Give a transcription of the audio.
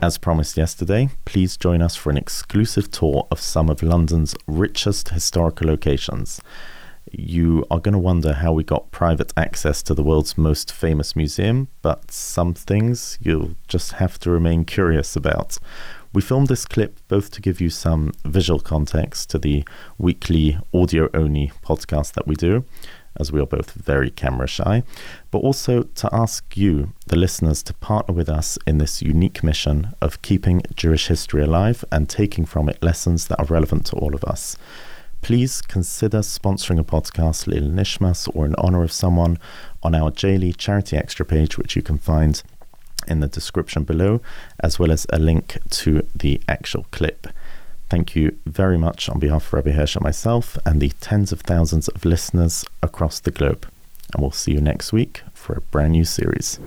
As promised yesterday, please join us for an exclusive tour of some of London's richest historical locations. You are going to wonder how we got private access to the world's most famous museum, but some things you'll just have to remain curious about. We filmed this clip both to give you some visual context to the weekly audio only podcast that we do, as we are both very camera shy, but also to ask you, the listeners, to partner with us in this unique mission of keeping Jewish history alive and taking from it lessons that are relevant to all of us. Please consider sponsoring a podcast, Lil Nishmas, or in honor of someone on our daily charity extra page, which you can find in the description below, as well as a link to the actual clip. Thank you very much on behalf of Rabbi Hirsch and myself and the tens of thousands of listeners across the globe. And we'll see you next week for a brand new series.